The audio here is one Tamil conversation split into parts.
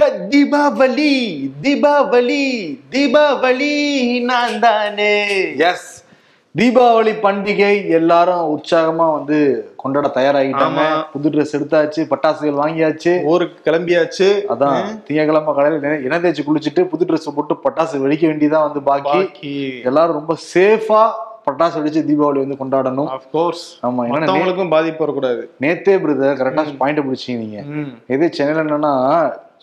தீபாவளி தீபாவளி தீபாவளி நான் தானே. எஸ் தீபாவளி பண்டிகை எல்லாரும் உற்சாகமா வந்து கொண்டாட தயாராகிட்டாங்க. புது ட்ரெஸ் எடுத்தாச்சு பட்டாசுகள் வாங்கியாச்சு. ஊருக்கு கிளம்பியாச்சு. அதான் திங்கக்கிழமை காலையில எண்ணெய் தேய்ச்சி குளிச்சுட்டு புது ட்ரெஸ் போட்டு பட்டாசு வெடிக்க வேண்டியதான் வந்து பாக்கி. எல்லாரும் ரொம்ப சேஃபா பட்டாசு வெடிச்சு தீபாவளி வந்து கொண்டாடணும். ஆஃப் கோர்ஸ் ஆமா மத்தவங்களுக்கும் பாதிப்பு வரக்கூடாது. நேத்தே பிரதர் கரெக்டா பாயிண்ட் பிடிச்சீங்க நீங்க. இதே சென்னையில என்னன்னா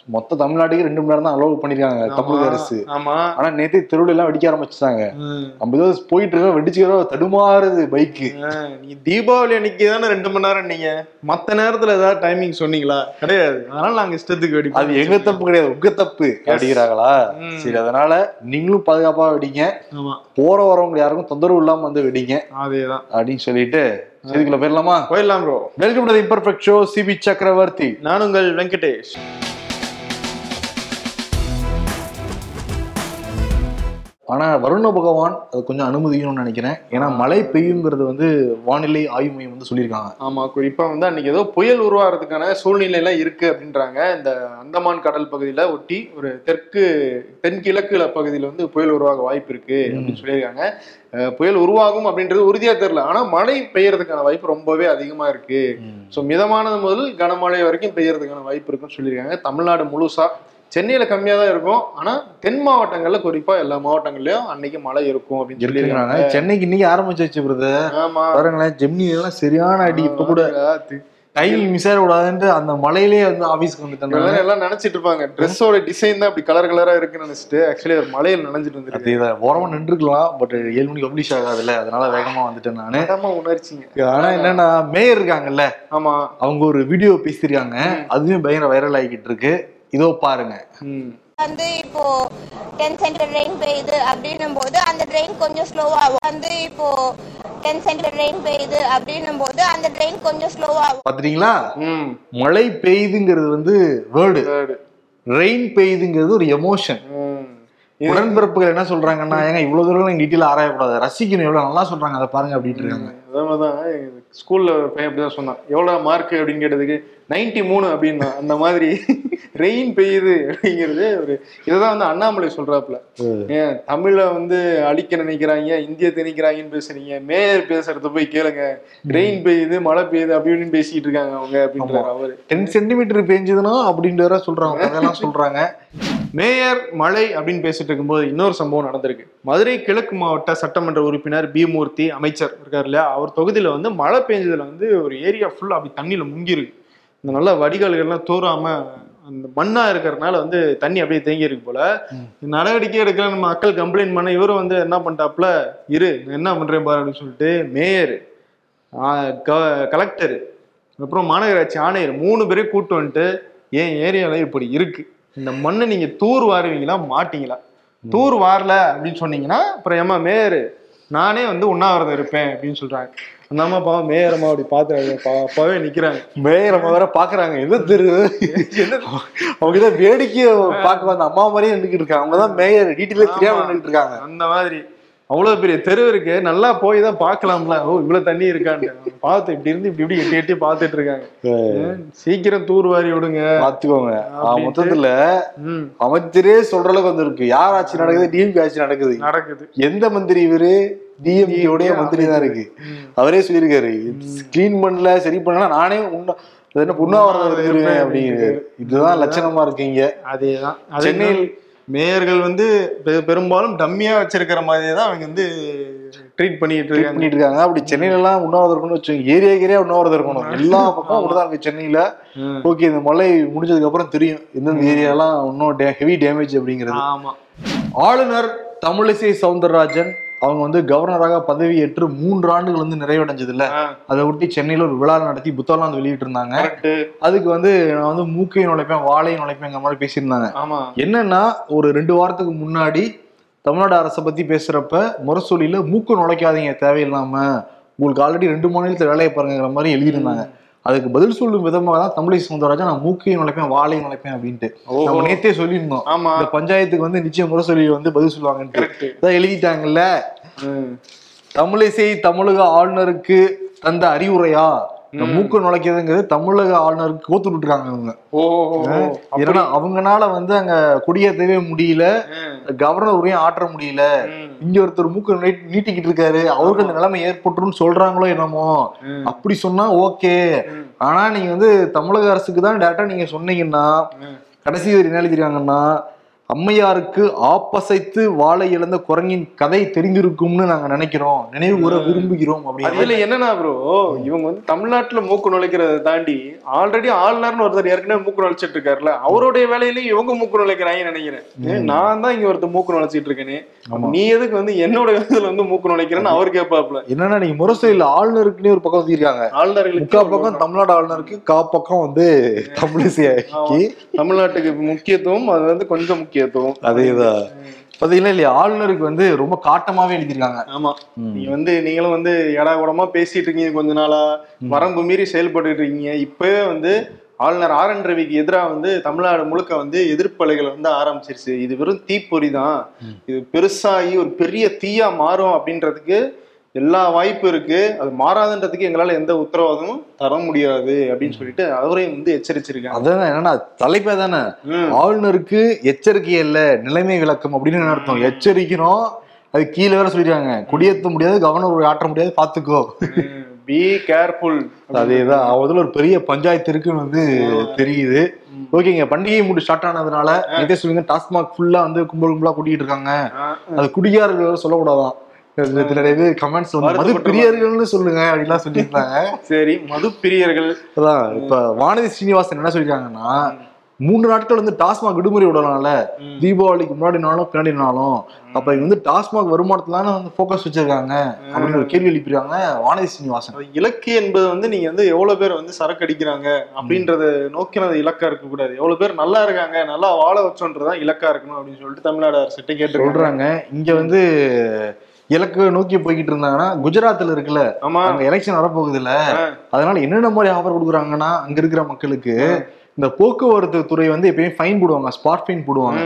மொத்த தமிழ்நாட்டுக்கு ரெண்டு மணி நேரம் தான் அலோவ் பண்ணிருக்காங்க தமிழக அரசு. ஆமா. ஆனா நேத்தே தெருவுல எல்லாம் வெடிக்க. நம்ம ஏதோ போயிட்டு இருக்கோம் வெடிச்சுக்கிறோம் தடுமாறுது பைக்கு தீபாவளி அன்னைக்கு தானே ரெண்டு மணி நேரம் நீங்க மத்த நேரத்துல ஏதாவது டைமிங் சொன்னீங்களா? கிடையாது. அதனால நாங்க இஷ்டத்துக்கு வெடிப்போம் அது எங்க தப்பு கிடையாது உங்க தப்பு. அப்படிங்கிறாங்களா ம். சரி அதனால நீங்களும் பாதுகாப்பா வெடிங்க. போற வரவங்க யாருக்கும் தொந்தரவு இல்லாம வந்து வெடிங்க. அதேதான். அப்படின்னு சொல்லிட்டு செய்திக்குள்ள போயிடலாமா? போயிடலாம் bro welcome to imperfect show Sibi Chakravarthy நான் உங்கள் வெங்கடேஷ். ஆனா வருண பகவான் அது கொஞ்சம் அனுமதிக்கணும்னு நினைக்கிறேன். ஏன்னா மழை பெய்யுங்கிறது வந்து வானிலை ஆய்வு மையம் வந்து சொல்லியிருக்காங்க. ஆமா குறிப்பா வந்து அன்னைக்கு ஏதோ புயல் உருவாகிறதுக்கான சூழ்நிலை எல்லாம் இருக்கு அப்படின்றாங்க. இந்த அந்தமான் கடல் பகுதியில ஒட்டி ஒரு தெற்கு தென்கிழக்கு பகுதியில வந்து புயல் உருவாக வாய்ப்பு இருக்கு அப்படின்னு சொல்லியிருக்காங்க. புயல் உருவாகும் அப்படின்றது உறுதியா தெரியல. ஆனா மழை பெய்யறதுக்கான வாய்ப்பு ரொம்பவே அதிகமா இருக்கு. ஸோ மிதமானது முதல் கனமழை வரைக்கும் பெய்யறதுக்கான வாய்ப்பு இருக்குன்னு சொல்லியிருக்காங்க. தமிழ்நாடு முழுசா சென்னையில கம்மியா தான் இருக்கும். ஆனா தென் மாவட்டங்கள்ல குறிப்பா எல்லா மாவட்டங்கள்லயும் அன்னைக்கு மழை இருக்கும் அப்படின்னு சொல்லியிருக்காங்க. சென்னைக்கு இன்னைக்கு ஆரம்பிச்சாச்சு பிரதர். ஆமா. பாருங்களேன் ஜெமினி எல்லாம் சரியான அடி. இப்ப கூட டைம் மிஸ் ஆயிடக்கூடாதுன்ட்டு அந்த மலையிலேயே வந்து ஆபீஸ்க்கு வந்துட்டேன் எல்லாரும் எல்லாம் நினைச்சிட்டு இருப்பாங்க. ட்ரெஸ்ஸோட டிசைன் தான் அப்படி கலர் கலரா இருக்குன்னு நினைச்சிட்டு ஆக்சுவலி ஒரு மலையில நினைச்சிட்டு வந்துருக்கு அதேதான். ஓரமா நின்றுக்கலாம் பட் ஏழு மணிக்கு பப்ளிஷ் ஆகாதுல்ல. அதனால வேகமா வந்துட்டேன் நானு. அதாம்மா உணர்ச்சிங்க. ஆனா என்னன்னா மேயர் இருக்காங்கல்ல ஆமா. அவங்க ஒரு வீடியோ பேசியிருக்காங்க. அதுவே பயங்கர வைரல் ஆகிட்டு இருக்கு. இதோ பாருங்க. ம். வந்து இப்போ டென் சென்டர் ரெயின் பெய்யுது அப்படின்னும் போது அந்த ட்ரெயின் கொஞ்சம் ஸ்லோவாகும் வந்து இப்போ டென் சென்டர் ரெயின் பெய்யுது அப்படின்னும் போது அந்த ட்ரெயின் கொஞ்சம் ஸ்லோவாகும் பாத்துட்டீங்களா? ம். மழை பெய்யுதுங்கிறது வந்து வேர்டு. ரெயின் பெய்யுதுங்கிறது ஒரு எமோஷன் உடன்பிறப்புகள் என்ன சொல்றாங்கன்னா ஏங்க இவ்வளவு தூரம் டீட்டெயில் ஆராயக்கூடாது. ரசிக்கணும். எவ்வளவு நல்லா சொல்றாங்க அதை பாருங்க அப்படின்ட்டு இருக்காங்க. அதே மாதிரிதான் ஸ்கூல்ல பையன் அப்படிதான் சொன்னான். எவ்வளவு மார்க் அப்படின்னு கேட்டதுக்கு நைன்டி மூணு அப்படின்னா அந்த மாதிரி ரெயின் பெய்யுது அப்படிங்கிறது ஒரு இதுதான் வந்து அண்ணாமலை சொல்றாப்புல. ஏன் தமிழை வந்து அழிக்க நினைக்கிறாங்க இந்திய திணிக்கிறாங்கன்னு பேசுறீங்க மேயர் பேசுறத போய் கேளுங்க. ரெயின் பெய்யுது மழை பெய்யுது அப்படி இப்படின்னு பேசிட்டு இருக்காங்க அவங்க அப்படின்றாரு அவரு. டென் சென்டிமீட்டர் பெஞ்சதுன்னா அப்படின்ட்டு வேற சொல்றாங்க அதெல்லாம் சொல்றாங்க. மேயர் மழை அப்படின்னு பேசிட்டு இருக்கும்போது இன்னொரு சம்பவம் நடந்திருக்கு. மதுரை கிழக்கு மாவட்ட சட்டமன்ற உறுப்பினர் பி மூர்த்தி அமைச்சர் இருக்கார் இல்லையா அவர் தொகுதியில வந்து மழை பெஞ்சதுல வந்து ஒரு ஏரியா ஃபுல்லா அப்படி தண்ணியில முங்கிருக்கு இந்த நல்ல வடிகால்கள்லாம் தூராம அந்த மண்ணா இருக்கிறதுனால வந்து தண்ணி அப்படியே தேங்கி இருக்கு போல நடவடிக்கை எடுக்கல நம்ம மக்கள் கம்ப்ளைண்ட் பண்ண இவரும் வந்து என்ன பண்ணிட்டாப்ல இரு என்ன பண்றேன் பாரு அப்படின்னு சொல்லிட்டு மேயர் கலெக்டர் அப்புறம் மாநகராட்சி ஆணையர் மூணு பேரையும் கூட்டு வந்துட்டு என் ஏரியால இப்படி இருக்கு. இந்த மண்ணை நீங்க தூர் வாருவீங்களா? மாட்டீங்களா? தூர் வாரல அப்படின்னு சொன்னீங்கன்னா அப்புறம் ஏமா மேயர் நானே வந்து உண்ணாவிரதம் இருப்பேன் அப்படின்னு சொல்றாங்க. அந்த அம்மா பாவம் மேயர் அம்மா அப்படி பார்த்து அப்பாவே நிக்கிறாங்க. மேயர் அம்மா வேற பாக்குறாங்க எது தெரு? அவங்க வேடிக்கையை பார்க்க வந்த அம்மா மாதிரியே நின்றுட்டு இருக்காங்க. அவங்கதான் மேயர். டீட்டெயிலே தெரியாம நின்றுட்டு இருக்காங்க. அந்த மாதிரி. அவ்வளவு பெரிய தெரு இருக்கு. நல்லா போய் தான் பார்க்கலாம்ல. ஓ இவ்வளவு தண்ணி இருக்கான்னு பார்த்து இப்படி இருந்து இப்படி இப்படி எட்டி எட்டி பார்த்துட்டு இருக்காங்க. சீக்கிரம் தூர் வாரி விடுங்க. அப்படின்ட்டு. மொத்தத்துல அமைச்சரே சொல்ற அளவுக்கு வந்திருக்கு. யார் ஆட்சி நடக்குது? டிஎம்கே ஆட்சி நடக்குது. நடக்குது. எந்த மந்திரி இவரு? டிஎம்கே உடைய மந்திரி தான் இருக்கு. அவரே சொல்லியிருக்காரு. கிளீன் பண்ணல சரி பண்ணல நானே அது என்ன உண்ணாவிரதம் இருப்பேன் அப்படிங்கிறது இதுதான் லட்சணமா இருக்கீங்க. அதேதான். சென்னையில் மேயர்கள் வந்து பெரும்பாலும் டம்மியா வச்சிருக்கிற மாதிரியே தான் அவங்க வந்து ட்ரீட் பண்ணிட்டு பண்ணிட்டு இருக்காங்க. அப்படி சென்னையில எல்லாம் உண்ணாவிரதம் இருக்கணும்னு வச்சுக்கோங்க. ஏரியா ஏரியா உண்ணாவிரதம் இருக்கணும். எல்லா பக்கம் அப்படிதான் இருக்கு சென்னையில. ஓகே இந்த மழை முடிஞ்சதுக்கு அப்புறம் தெரியும். எந்தெந்த ஏரியாலாம் இன்னும் ஹெவி டேமேஜ் அப்படிங்கிறது. ஆமா. ஆளுநர் தமிழிசை சவுந்தரராஜன் அவங்க வந்து கவர்னராக பதவியேற்று மூன்று ஆண்டுகள் வந்து நிறைவடைஞ்சது இல்ல அதை ஒட்டி சென்னையில ஒரு விழா நடத்தி புத்தகம் வந்து வெளியிட்டு இருந்தாங்க. அதுக்கு வந்து நான் வந்து மூக்கையும் நுழைப்பேன் வாழையும் நுழைப்பேங்கிற மாதிரி பேசியிருந்தாங்க. என்னன்னா ஒரு ரெண்டு வாரத்துக்கு முன்னாடி தமிழ்நாடு அரசை பத்தி பேசுறப்ப முரசொலியில மூக்கு நுழைக்காதீங்க தேவையில்லாம. உங்களுக்கு ஆல்ரெடி ரெண்டு மாநிலத்தில் வேலையை பாருங்கிற மாதிரி எழுதியிருந்தாங்க. அதுக்கு பதில் சொல்லும் விதமாக தான் தமிழிசை சவுந்தரராஜன் நான் மூக்கையும் நுழைப்பேன் வாழையும் நுழைப்பேன் அப்படின்ட்டு. நம்ம நேத்தே சொல்லியிருந்தோம். ஆமா. இந்த பஞ்சாயத்துக்கு வந்து நிச்சயம் முரசொலி வந்து பதில் சொல்லுவாங்கன்ட்டு. அதான் எழுதிட்டாங்கல்ல? தமிழிசை தமிழக ஆளுநருக்கு தந்த அறிவுரையா? மூக்கு நுழைக்கிறதுங்கிறது தமிழக ஆளுநருக்கு கோத்து விட்டுருக்காங்க அவங்க. ஏன்னா அவங்கனால வந்து அங்க குடியேற்றவே முடியல கவர்னர் உரையும் ஆற்ற முடியல. இங்க ஒருத்தர் மூக்கு நீட்- நீட்டிக்கிட்டு இருக்காரு. அவருக்கு அந்த நிலைமை ஏற்பட்டுருன்னு சொல்றாங்களோ என்னமோ. அப்படி சொன்னா ஓகே. ஆனா நீங்க வந்து தமிழக அரசுக்கு தான் டேரக்டா நீங்க சொன்னீங்கன்னா. கடைசி எழுதிருக்காங்கன்னா அம்மையாருக்கு ஆப்பசைத்து வாழை இழந்த குரங்கின் கதை தெரிந்திருக்கும்னு நாங்க நினைக்கிறோம். நினைவு கூற விரும்புகிறோம் அப்படின்னு அதுல என்னன்னா ப்ரோ இவங்க வந்து தமிழ்நாட்டுல மூக்கு நுழைக்கிறத தாண்டி ஆல்ரெடி ஆளுநர்னு ஒருத்தர் ஏற்கனவே மூக்கு நுழைச்சிட்டு இருக்காருல்ல அவருடைய வேலையிலயும் இவங்க மூக்கு நுழைக்கிறாங்கன்னு நினைக்கிறேன். நான் தான் இங்க ஒருத்தர் மூக்கு நுழைச்சிட்டு இருக்கேனே. ஆமா. நீ எதுக்கு வந்து என்னோட இதுல வந்து மூக்கு நுழைக்கிறேன்னு அவர் கேட்பாப்ல என்னன்னா நீங்க முரசொலியில் ஆளுநருக்குன்னே ஒரு பக்கம் வச்சிருக்காங்க முக்கா ஆளுநர்களுக்கு பக்கம் தமிழ்நாடு ஆளுநருக்கு கா பக்கம் வந்து தமிழிசைக்கு தமிழ்நாட்டுக்கு முக்கியத்துவம் அது வந்து கொஞ்சம் முக்கியத்துவம் அதேதான் பாத்தீங்கன்னா இல்லையா? ஆளுநருக்கு வந்து ரொம்ப காட்டமாவே எழுதியிருக்காங்க. ஆமா. நீங்க வந்து நீங்களும் வந்து ஏடா கூடமா பேசிட்டு இருக்கீங்க கொஞ்ச நாளா. வரம்பு மீறி செயல்பட்டு இருக்கீங்க. இப்பவே வந்து ஆளுநர் ஆர். என். ரவிக்கு எதிராக வந்து தமிழ்நாடு முழுக்க வந்து எதிர்ப்பலைகள் வந்து ஆரம்பிச்சிருச்சு. இது வெறும் தீப்பொறி தான். இது பெருசாகி ஒரு பெரிய தீயா மாறும் அப்படின்றதுக்கு எல்லா வாய்ப்பு இருக்கு. அது மாறாதுன்றதுக்கு எங்களால எந்த உத்தரவாதமும் தர முடியாது அப்படின்னு சொல்லிட்டு அவரையும் வந்து எச்சரிச்சிருக்காங்க. அதான் என்னன்னா தலைப்பே தானே. ஆளுநருக்கு எச்சரிக்கை இல்ல நிலைமை விளக்கம் அப்படின்னு அர்த்தம்? எச்சரிக்கிறோம் அது கீழே வேற சொல்லிருக்காங்க. குடியேற்ற முடியாது கவர்னர் ஆற்ற முடியாது பாத்துக்கோ. பி கேர்ஃபுல் அதேதான். அதுல ஒரு பெரிய பஞ்சாயத்து இருக்குன்னு வந்து தெரியுது. ஓகேங்க பண்டிகை மூடு ஸ்டார்ட் ஆனதுனால இதே சொல்லுங்க டாஸ்மாக் ஃபுல்லா வந்து கும்பல் கும்பலா கூட்டிட்டு இருக்காங்க. அது குடிகாரர்கள் சொல்லக்கூடாதான். இதுல நிறைய கமெண்ட்ஸ் வந்து மது பிரியர்கள்னு சொல்லுங்க அப்படின்லாம் சொல்லியிருந்தாங்க. சரி மது பிரியர்கள் அதான் இப்ப வானதி ஸ்ரீனிவாசன் என்ன சொல்லிருக்காங்கன்னா மூன்று நாட்கள் வந்து டாஸ்மாக் விடுமுறை விடலாம்ல. தீபாவளிக்கு முன்னாடினாலும் பின்னாடினாலும் அப்ப இவங்க வந்து டாஸ்மாக் வருமானத்துல வந்து போக்கஸ் வச்சிருக்காங்க அப்படின்னு ஒரு கேள்வி எழுப்பிருக்காங்க வானதி ஸ்ரீனிவாசன் அது இலக்கு என்பது வந்து நீங்க வந்து எவ்வளவு பேர் வந்து சரக்கு அடிக்கிறாங்க அப்படின்றத நோக்கினது இலக்கா இருக்க கூடாது. எவ்வளவு பேர் நல்லா இருக்காங்க நல்லா வாழ வச்சோன்றதுதான் இலக்கா இருக்கணும் அப்படின்னு சொல்லிட்டு தமிழ்நாடு அரசு கேட்டு சொல்றாங்க. இங்க வந்து இலக்கு நோக்கி போய்கிட்டு இருந்தாங்கன்னா குஜராத்ல இருக்குல்ல ஆமா. அங்க எலெக்ஷன் வரப்போகுது இல்ல அதனால என்னென்ன மாதிரி ஆஃபர் கொடுக்குறாங்கன்னா அங்க இருக்கிற மக்களுக்கு இந்த போக்குவரத்து துறை வந்து எப்பயுமே ஃபைன் போடுவாங்க ஸ்பாட் ஃபைன் போடுவாங்க.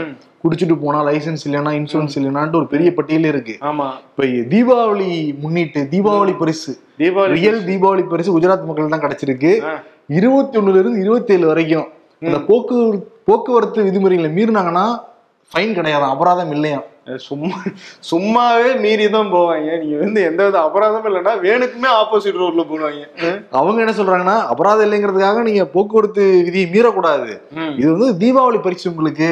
குடிச்சிட்டு போனா லைசென்ஸ் இல்லைன்னா இன்சூரன்ஸ் இல்லைன்னான்ட்டு ஒரு பெரிய பட்டியலே இருக்கு. ஆமா. இப்ப தீபாவளி முன்னிட்டு தீபாவளி பரிசு தீபாவளி ரியல் தீபாவளி பரிசு குஜராத் மக்கள் தான் கிடைச்சிருக்கு. இருபத்தி ஒண்ணுல இருந்து இருபத்தி ஏழு வரைக்கும் இந்த போக்குவரத்து போக்குவரத்து விதிமுறைகளை மீறினாங்கன்னா ஃபைன் கிடையாது அபராதம் இல்லையா சும்மா சும்மாவே மீறி தான் போவாங்க. நீங்க வந்து எந்த வித அபராதமும் இல்லைன்னா வேணுக்குமே ஆப்போசிட் ரோட்ல போடுவாங்க. அவங்க என்ன சொல்றாங்கன்னா அபராதம் இல்லைங்கிறதுக்காக நீங்க போக்குவரத்து விதியை மீறக்கூடாது. இது வந்து தீபாவளி பரிசு உங்களுக்கு.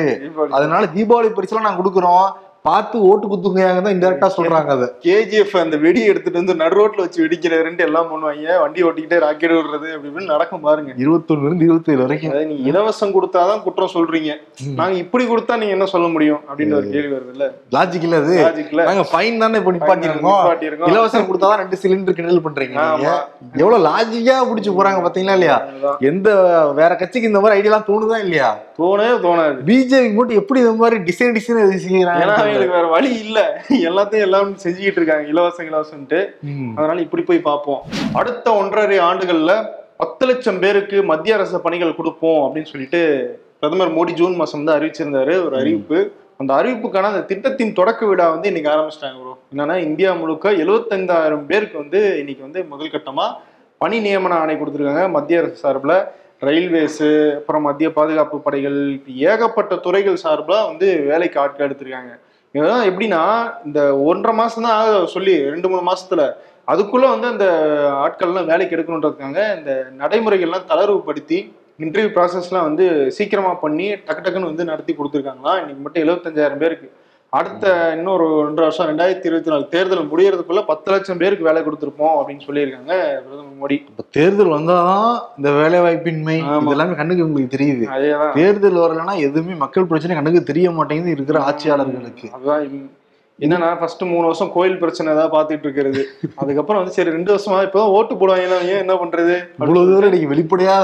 அதனால தீபாவளி பரிசுலாம் நாங்க கொடுக்குறோம். பார்த்து ஓட்டு குத்துங்க தான் இன்டெரக்டா சொல்றாங்க அதை. கேஜிஎஃப் அந்த வெடி எடுத்துட்டு வந்து நடு ரோட்ல வச்சு வெடிக்கிறதுன்ட்டு எல்லாம் பண்ணுவாங்க. வண்டி ஓட்டிக்கிட்டே ராக்கெட் விடுறது அப்படி இப்படின்னு நடக்கும் பாருங்க. இருபத்தொன்னு இருந்து இருபத்தி ஏழு வரைக்கும். அதாவது நீங்க இலவசம் கொடுத்தாதான் குற்றம் சொல்றீங்க. நாங்க இப்படி கொடுத்தா நீங்க என்ன சொல்ல முடியும் அப்படின்ற ஒரு கேள்வி வருது இல்ல? லாஜிக் இல்ல அது. நாங்க ஃபைன் தானே இப்ப நிப்பாட்டிருக்கோம். நிப்பாட்டியிருக்கோம். இலவசம் கொடுத்தாதான் ரெண்டு சிலிண்டர் கிண்டல் பண்றீங்க. எவ்வளவு லாஜிக்கா புடிச்சு போறாங்க பாத்தீங்களா இல்லையா. எந்த வேற கட்சிக்கு இந்த மாதிரி ஐடியாலாம் தோணுதா இல்லையா? தோணவே தோணாது. பிஜேபி மட்டும் எப்படி இந்த மாதிரி டிசைன் டிசைன் செய்யறாங்க? அவங்களுக்கு வேற வழி இல்ல. எல்லாத்தையும் எல்லாம் செஞ்சுக்கிட்டு இருக்காங்க இலவசம் இலவசம்ட்டு. அதனால இப்படி போய் பார்ப்போம். அடுத்த ஒன்றரை ஆண்டுகள்ல பத்து லட்சம் பேருக்கு மத்திய அரசு பணிகள் கொடுப்போம் அப்படின்னு சொல்லிட்டு பிரதமர் மோடி ஜூன் மாசம் வந்து அறிவிச்சிருந்தாரு ஒரு அறிவிப்பு. அந்த அறிவிப்புக்கான அந்த திட்டத்தின் தொடக்க விழா வந்து இன்னைக்கு ஆரம்பிச்சிட்டாங்க ப்ரோ என்னன்னா இந்தியா முழுக்க எழுபத்தைந்தாயிரம் பேருக்கு வந்து இன்னைக்கு வந்து முதல் கட்டமா பணி நியமன ஆணை கொடுத்துருக்காங்க மத்திய அரசு சார்பில். ரயில்வேஸு அப்புறம் மத்திய பாதுகாப்பு படைகள் ஏகப்பட்ட துறைகள் சார்பில் வந்து வேலைக்கு ஆட்கள் எடுத்திருக்காங்க. இதெல்லாம் எப்படின்னா இந்த ஒன்றரை மாசம் தான் ஆக சொல்லி ரெண்டு மூணு மாசத்துல அதுக்குள்ள வந்து அந்த ஆட்கள்லாம் வேலைக்கு எடுக்கணுன்றதுக்காங்க இந்த நடைமுறைகள்லாம் தளர்வுபடுத்தி இன்டர்வியூ ப்ராசஸ்லாம் வந்து சீக்கிரமா பண்ணி டக்கு டக்குன்னு வந்து நடத்தி கொடுத்துருக்காங்களா? இன்னைக்கு மட்டும் எழுபத்தஞ்சாயிரம் பேருக்கு. அடுத்த இன்னொரு ரெண்டு வருஷம் ரெண்டாயிரத்தி இருபத்தி நாலு தேர்தல் முடியறதுக்குள்ள பத்து லட்சம் பேருக்கு வேலை கொடுத்துருப்போம் அப்படின்னு சொல்லியிருக்காங்க பிரதமர் மோடி. இப்ப தேர்தல் வந்தாதான் இந்த வேலை வாய்ப்பின்மை. இதெல்லாமே கண்ணுக்கு உங்களுக்கு தெரியுது. தேர்தல் வரலன்னா எதுவுமே மக்கள் பிரச்சனை கண்ணுக்கு தெரிய மாட்டேங்குது இருக்கிற ஆட்சியாளர்களுக்கு. அதுதான் என்னன்னா ஃபர்ஸ்ட் மூணு வருஷம் கோயில் பிரச்சனை ஏதாவது பாத்துட்டு இருக்கிறது. அதுக்கப்புறம் வந்து சரி ரெண்டு வருஷமா இப்பதான் ஓட்டு போடுவாங்க ஏன் என்ன பண்றது? இவ்வளவு தூரம் நீங்க வெளிப்படையா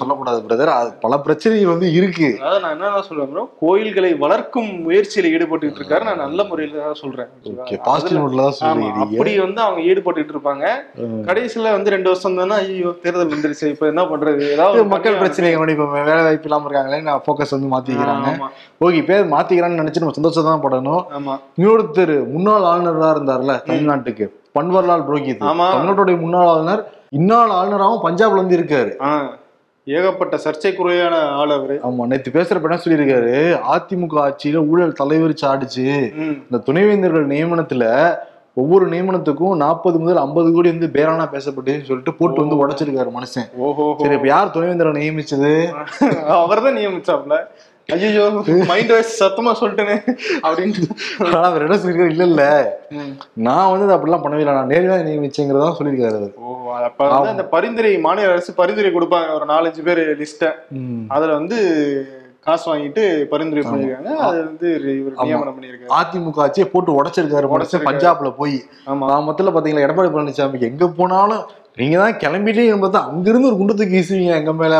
சொல்லக்கூடாது பிரதர் பல பிரச்சனைகள் வந்து இருக்கு. அதாவது நான் என்ன சொல்றேன் கோயில்களை வளர்க்கும் முயற்சியில ஈடுபட்டுட்டு இருக்காரு. நான் நல்ல முறையில தான் சொல்றேன். அப்படி வந்து அவங்க ஈடுபட்டுட்டு இருப்பாங்க. கடைசியில வந்து ரெண்டு வருஷம் தானே ஐயோ தேர்தல் வந்துருச்சு. இப்ப என்ன பண்றது? ஏதாவது மக்கள் பிரச்சனை இப்ப வேலை வாய்ப்பு இல்லாம இருக்காங்களே நான் ஃபோக்கஸ் வந்து மாத்திக்கிறாங்க ஓகே பேர் மாத்திக்கிறான்னு நினைச்சு நம்ம சந்தோஷம் தான் படணும். ஆமா. இன்னொருத்தர் முன்னாள் ஆளுநரா இருந்தார்ல தமிழ்நாட்டுக்கு. பன்வர்லால் புரோஹித். தமிழ்நாட்டுடைய முன்னாள் ஆளுநர் இன்னாள் ஆளுநராகவும் பஞ்சாப்ல இருந்து இருக்காரு. ஏகப்பட்ட சர்ச்சைக்குறையான ஆள் அவரு ஆமா நேத்து பேசுறப்ப என்ன சொல்லியிருக்காரு? அதிமுக ஆட்சியில ஊழல் தலைவிரிச்சு ஆடிச்சு ம். இந்த துணைவேந்தர்கள் நியமனத்துல ஒவ்வொரு நியமனத்துக்கும் நாற்பது முதல் ஐம்பது கோடி வந்து பேரானா பேசப்பட்டுன்னு சொல்லிட்டு போட்டு வந்து உடைச்சிருக்காரு மனுஷன். ஓஹோ சரி இப்ப யார் துணைவேந்தரை நியமிச்சது? அவர் தான் நியமிச்சாப்ல. ஐயோ மைண்ட் வாய்ஸ் சத்தமா சொல்லிட்டேனே அப்படின்ட்டு ஆனா அவர் என்ன சொல்லியிருக்காரு? இல்ல இல்ல. நான் வந்து அதை அப்படிலாம் பண்ணவே இல்லை. நான் நேரடியாக நியமிச்சேங்கிறதா சொல்லியிருக்காரு அவர். ஓ அப்ப வந்து அந்த பரிந்துரை மாநில அரசு பரிந்துரை கொடுப்பாங்க. ஒரு நாலஞ்சு பேர் லிஸ்ட ம். அதுல வந்து காசு வாங்கிட்டு பரிந்துரை பண்ணிருக்காங்க அது வந்து இவர் நியமனம் பண்ணியிருக்காரு. அதிமுக ஆட்சியை போட்டு உடைச்சிருக்காரு உடைச்சிருக்காரு. பஞ்சாப்ல போய். மொத்தத்துல பாத்தீங்களா எடப்பாடி பழனிசாமி எங்க போனாலும் நீங்க தான் கிளம்பிட்டே பார்த்தா அங்கிருந்து ஒரு குண்டு தூக்கி வீசுவீங்க எங்க மேல.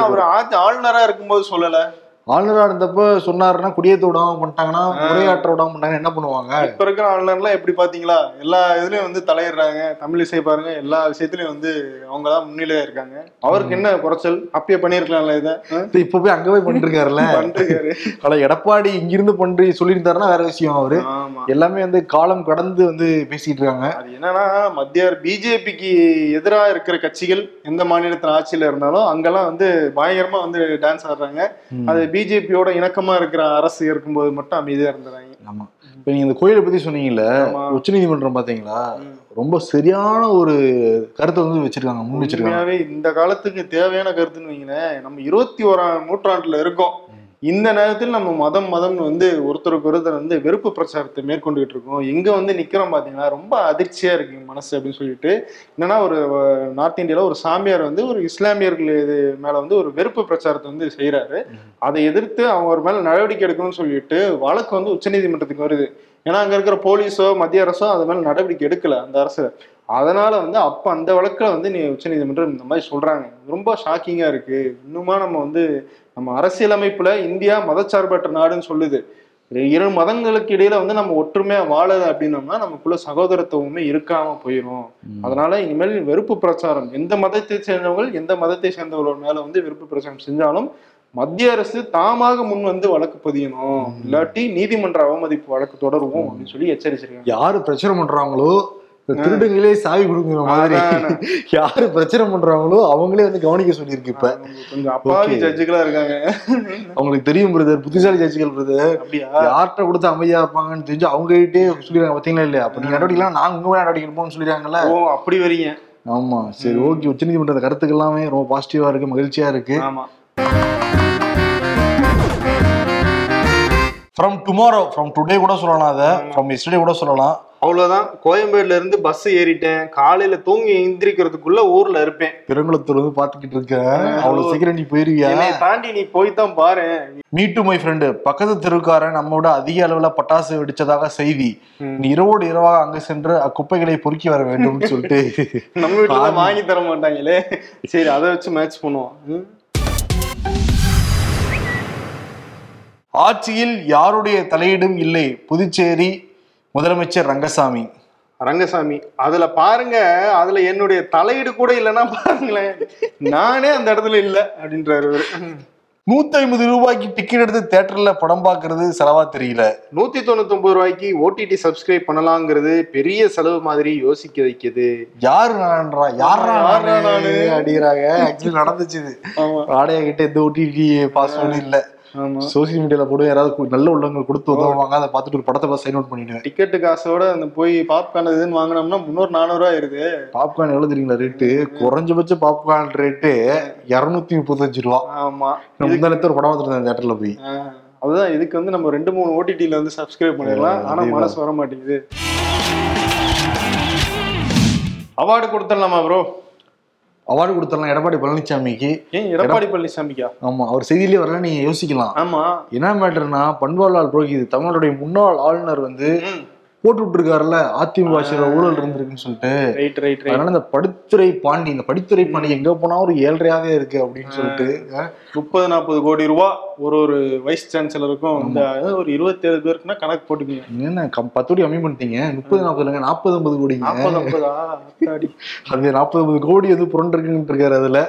அவர் ஆளுநரா இருக்கும்போது சொல்லல. ஆளுநரா இருந்தப்ப சொன்னாருன்னா குடியேற்ற விடாம பண்ணிட்டாங்கன்னா உரையாற்ற விடாம பண்ணிட்டாங்கன்னா என்ன பண்ணுவாங்க? இப்ப இருக்கிற ஆளுநர்லாம் எப்படி பாத்தீங்களா? எல்லா இதுலயும் வந்து தலையிடுறாங்க தமிழ் இசை பாருங்க எல்லா விஷயத்திலயும் வந்து அவங்க தான் முன்னிலையா இருக்காங்க. அவருக்கு என்ன குறைச்சல்? அப்பயே பண்ணிருக்கலாம்ல இதை? இப்ப போய் அங்க போய் பண்ணிட்டு இருக்காருல்ல பண்ணிருக்காரு. எடப்பாடி இங்கிருந்து பண்றி சொல்லியிருந்தாருன்னா வேற விஷயம் அவரு. எல்லாமே வந்து காலம் கடந்து வந்து பேசிட்டு இருக்காங்க. அது என்னன்னா மத்திய பிஜேபிக்கு எதிரா இருக்கிற கட்சிகள் எந்த மாநிலத்துல ஆட்சியில இருந்தாலும் அங்கெல்லாம் வந்து பயங்கரமா வந்து டான்ஸ் ஆடுறாங்க. அது பிஜேபியோட இணக்கமா இருக்கிற அரசு இருக்கும்போது மட்டும் அமைதியா இருந்துறாங்க. ஆமா. இப்ப நீங்க இந்த கோயிலை பத்தி சொன்னீங்கல்ல. உச்ச நீதிமன்றம் பாத்தீங்களா. ரொம்ப சரியான ஒரு கருத்தை வந்து வச்சிருக்காங்க முன் வச்சிருக்காங்க. இந்த காலத்துக்கு தேவையான கருத்துன்னு வைங்களேன் நம்ம இருபத்தி ஓராம் நூற்றாண்டுல இருக்கோம். இந்த நேரத்தில் நம்ம மதம் மதம்னு வந்து ஒருத்தருக்கு ஒருத்தர் வந்து வெறுப்பு பிரச்சாரத்தை மேற்கொண்டுகிட்டு இருக்கோம். எங்க வந்து நிக்கிறோம் பாத்தீங்கன்னா ரொம்ப அதிர்ச்சியா இருக்கு மனசு அப்படின்னு சொல்லிட்டு. என்னன்னா ஒரு நார்த் இந்தியால ஒரு சாமியார் வந்து ஒரு இஸ்லாமியர்கள் இது மேல வந்து ஒரு வெறுப்பு பிரச்சாரத்தை வந்து செய்யறாரு அதை எதிர்த்து அவங்க ஒரு மேல நடவடிக்கை எடுக்கணும்னு சொல்லிட்டு வழக்கு வந்து உச்சநீதிமன்றத்துக்கு வருது. ஏன்னா அங்க இருக்கிற போலீஸோ மத்திய அரசோ அது மேல நடவடிக்கை எடுக்கல அந்த அரசு. அதனால வந்து அப்ப அந்த வழக்குல வந்து நீ உச்சநீதிமன்றம் இந்த மாதிரி சொல்றாங்க. ரொம்ப ஷாக்கிங்கா இருக்கு. இன்னுமா நம்ம வந்து நம்ம அரசியலமைப்புல இந்தியா மதச்சார்பற்ற நாடுன்னு சொல்லுது. இரு மதங்களுக்கு இடையில வந்து நம்ம ஒற்றுமையா வாழல அப்படின்னோம்னா நமக்குள்ள சகோதரத்துவமே இருக்காம போயிடும் அதனால இனிமேல் வெறுப்பு பிரச்சாரம். எந்த மதத்தை சேர்ந்தவங்க எந்த மதத்தை சேர்ந்தவங்களோட மேல வந்து வெறுப்பு பிரச்சாரம் செஞ்சாலும் மத்திய அரசு தாமாக முன் வந்து வழக்கு பதியணும். இல்லாட்டி நீதிமன்ற அவமதிப்பு வழக்கு தொடருவோம் அப்படின்னு சொல்லி எச்சரிச்சிருக்காங்க. யாரு பிரச்சனை பண்றாங்களோ திருடுங்களே சாவி கொடுக்குற மாதிரி. யாரு பிரச்சனை பண்றாங்களோ அவங்களே வந்து கவனிக்க சொல்லியிருக்கு இப்ப. கொஞ்சம் அப்பாவி. ஜட்ஜுகளா இருக்காங்க. அவங்களுக்கு தெரியும் பிரதர் புத்திசாலி ஜட்ஜிகள் பிரதர் யார்கிட்ட கொடுத்து அமைதியா இருப்பாங்கன்னு தெரிஞ்சு அவங்க கிட்டே சொல்லிடுறாங்க பாத்தீங்களா இல்லையா? அப்ப நீங்க நடவடிக்கலாம் நாங்க உங்க நடவடிக்கை எடுப்போம்னு சொல்லிடுறாங்கல்ல? ஓ அப்படி வரீங்க. ஆமா சரி ஓகே. உச்சநீதிமன்ற கருத்துக்கள் எல்லாமே ரொம்ப பாசிட்டிவா இருக்கு மகிழ்ச்சியா இருக்கு. ஃப்ரம் டுமாரோ ஃப்ரம் டுடே கூட சொல்லலாம் அதை. ஃப்ரம் எஸ்டர்டே கூட சொல்லலாம். அவ்வளவுதான். கோயம்பேடுல இருந்து பஸ் ஏறிட்டேன். காலையில தூங்கி எந்திரிக்கிறதுக்குள்ள ஊர்ல இருப்பேன். பெருங்குளத்தூர் வந்து பாத்துக்கிட்டு இருக்கேன் அவ்வளவு சீக்கிரம் நீ போயிருவியா? என்னை தாண்டி நீ போய் தான் பாரு மீட்டு மை ஃப்ரெண்டு பக்கத்து தெருக்காரன் நம்மோட அதிக அளவுல பட்டாசு வெடிச்சதாக செய்தி. நீ இரவோடு இரவாக அங்கு சென்று அக்குப்பைகளை பொறுக்கி வர வேண்டும் சொல்லிட்டு. நம்ம வீட்டுல வாங்கி தர மாட்டாங்களே. சரி அதை வச்சு மேட்ச் பண்ணுவோம். ஆட்சியில் யாருடைய தலையீடும் இல்லை. புதுச்சேரி முதலமைச்சர் ரங்கசாமி. ரங்கசாமி அதுல பாருங்க அதுல என்னுடைய தலையீடு கூட இல்லைன்னா பாருங்களேன். நானே அந்த இடத்துல இல்ல அப்படின்றாரு நூத்தி ஐம்பது ரூபாய்க்கு டிக்கெட் எடுத்து தேட்டர்ல படம் பார்க்கிறது செலவா தெரியல. நூத்தி தொண்ணூத்தி ஒன்பது ரூபாய்க்கு ஓடிடி சப்ஸ்கிரைப் பண்ணலாங்கிறது பெரிய செலவு மாதிரி யோசிக்க வைக்குது. யாரு நான்றா யாரா? அடிக்கிறாங்க ஆக்சுவலி நடந்துச்சு வாடகை கிட்ட எந்த ஓடிடி பாஸ்வேர்டு இல்ல. சோசியல் மீடியால போட யாராவது நல்ல உள்ளவங்க கொடுத்து உதவுவாங்க அதை பார்த்துட்டு ஒரு படத்தை சைன் அவுட் பண்ணிடுவேன் டிக்கெட்டு காசோட அந்த போய் பாப்கார்ன் இதுன்னு வாங்கினோம்னா முந்நூறு நானூறு ரூபா ஆயிருது. பாப்கார்ன் எவ்வளவு தெரியுங்களா ரேட்டு குறைஞ்சபட்ச பாப்கார்ன் ரேட்டு இருநூத்தி முப்பத்தஞ்சு ரூபா. ஆமா. முந்தானத்து ஒரு படம் பார்த்துருந்தேன் தேட்டர்ல போய். அதுதான் இதுக்கு வந்து நம்ம ரெண்டு மூணு ஓடிடில வந்து சப்ஸ்கிரைப் பண்ணிடலாம். ஆனா அதேதான். மனசு வர மாட்டேங்குது அவார்டு கொடுத்துடலாமா ப்ரோ அவார்டு கொடுத்துடலாம் எடப்பாடி பழனிசாமிக்கு ஏன் எடப்பாடி பழனிசாமிக்கா ஆமா அவர் செய்தியிலே வரல நீங்க யோசிக்கலாம். ஆமா. என்ன மேட்டர்னா பன்வாரிலால் புரோஹித் தமிழ்நாடுடைய முன்னாள் ஆளுநர் வந்து போட்டு விட்டுருக்காருல்ல அதிமுக ஆட்சியில ஊழல் இருந்திருக்குன்னு சொல்லிட்டு. ரைட் ரைட் ரைட் அதனால இந்த படித்துறை பாண்டி இந்த படித்துறை பாண்டி எங்க போனா ஒரு ஏழ்றையாவே இருக்கு அப்படின்னு சொல்லிட்டு முப்பது நாற்பது கோடி ரூபா ஒரு ஒரு வைஸ் சான்சலருக்கும் இந்த ஒரு இருபத்தேழு பேருக்குன்னா கணக்கு போட்டுக்கீங்க. என்ன கம்- பத்து கோடி கம்மி பண்ணிட்டீங்க. முப்பது நாற்பது இல்லைங்க நாற்பது ஐம்பது கோடிங்க. நாற்பது ஐம்பதா. அது நாற்பது ஐம்பது கோடி வந்து புரண்டிருக்குன்னு இருக்காரு அதுல.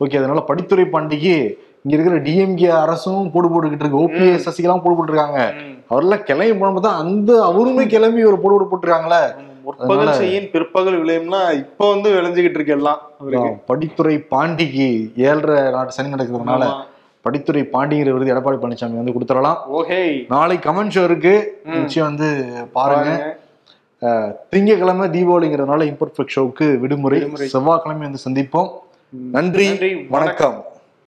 ஓகே அதனால படித்துறை பாண்டிக்கு இங்க இருக்கிற டிஎம்கே அரசும் போடு போட்டுக்கிட்டு இருக்கு. ஓபிஎஸ் சசிகலாம் போடு போட்டுருக்காங்க. அவரெல்லாம் கிளம்பி போனப்ப தான் அந்த அவருமே கிளம்பி ஒரு போடு போட்டு போட்டுருக்காங்களே. முற்பகல் செய்யின் பிற்பகல் விளையும்னா இப்போ வந்து விளைஞ்சுகிட்டு இருக்கு எல்லாம் படித்துறை பாண்டிக்கு ஏழரை நாட்டு சனி நடக்கிறதுனால. படித்துறை பாண்டிங்கிற விருது எடப்பாடி பழனிசாமி வந்து கொடுத்துடலாம். ஓஹே. நாளைக்கு கமெண்ட் ஷோ இருக்கு. நிச்சயம் வந்து பாருங்க. திங்கட்கிழமை தீபாவளிங்கிறதுனால இம்பர்ஃபெக்ட் ஷோவுக்கு விடுமுறை. செவ்வாய்க்கிழமை வந்து சந்திப்போம். நன்றி, வணக்கம்.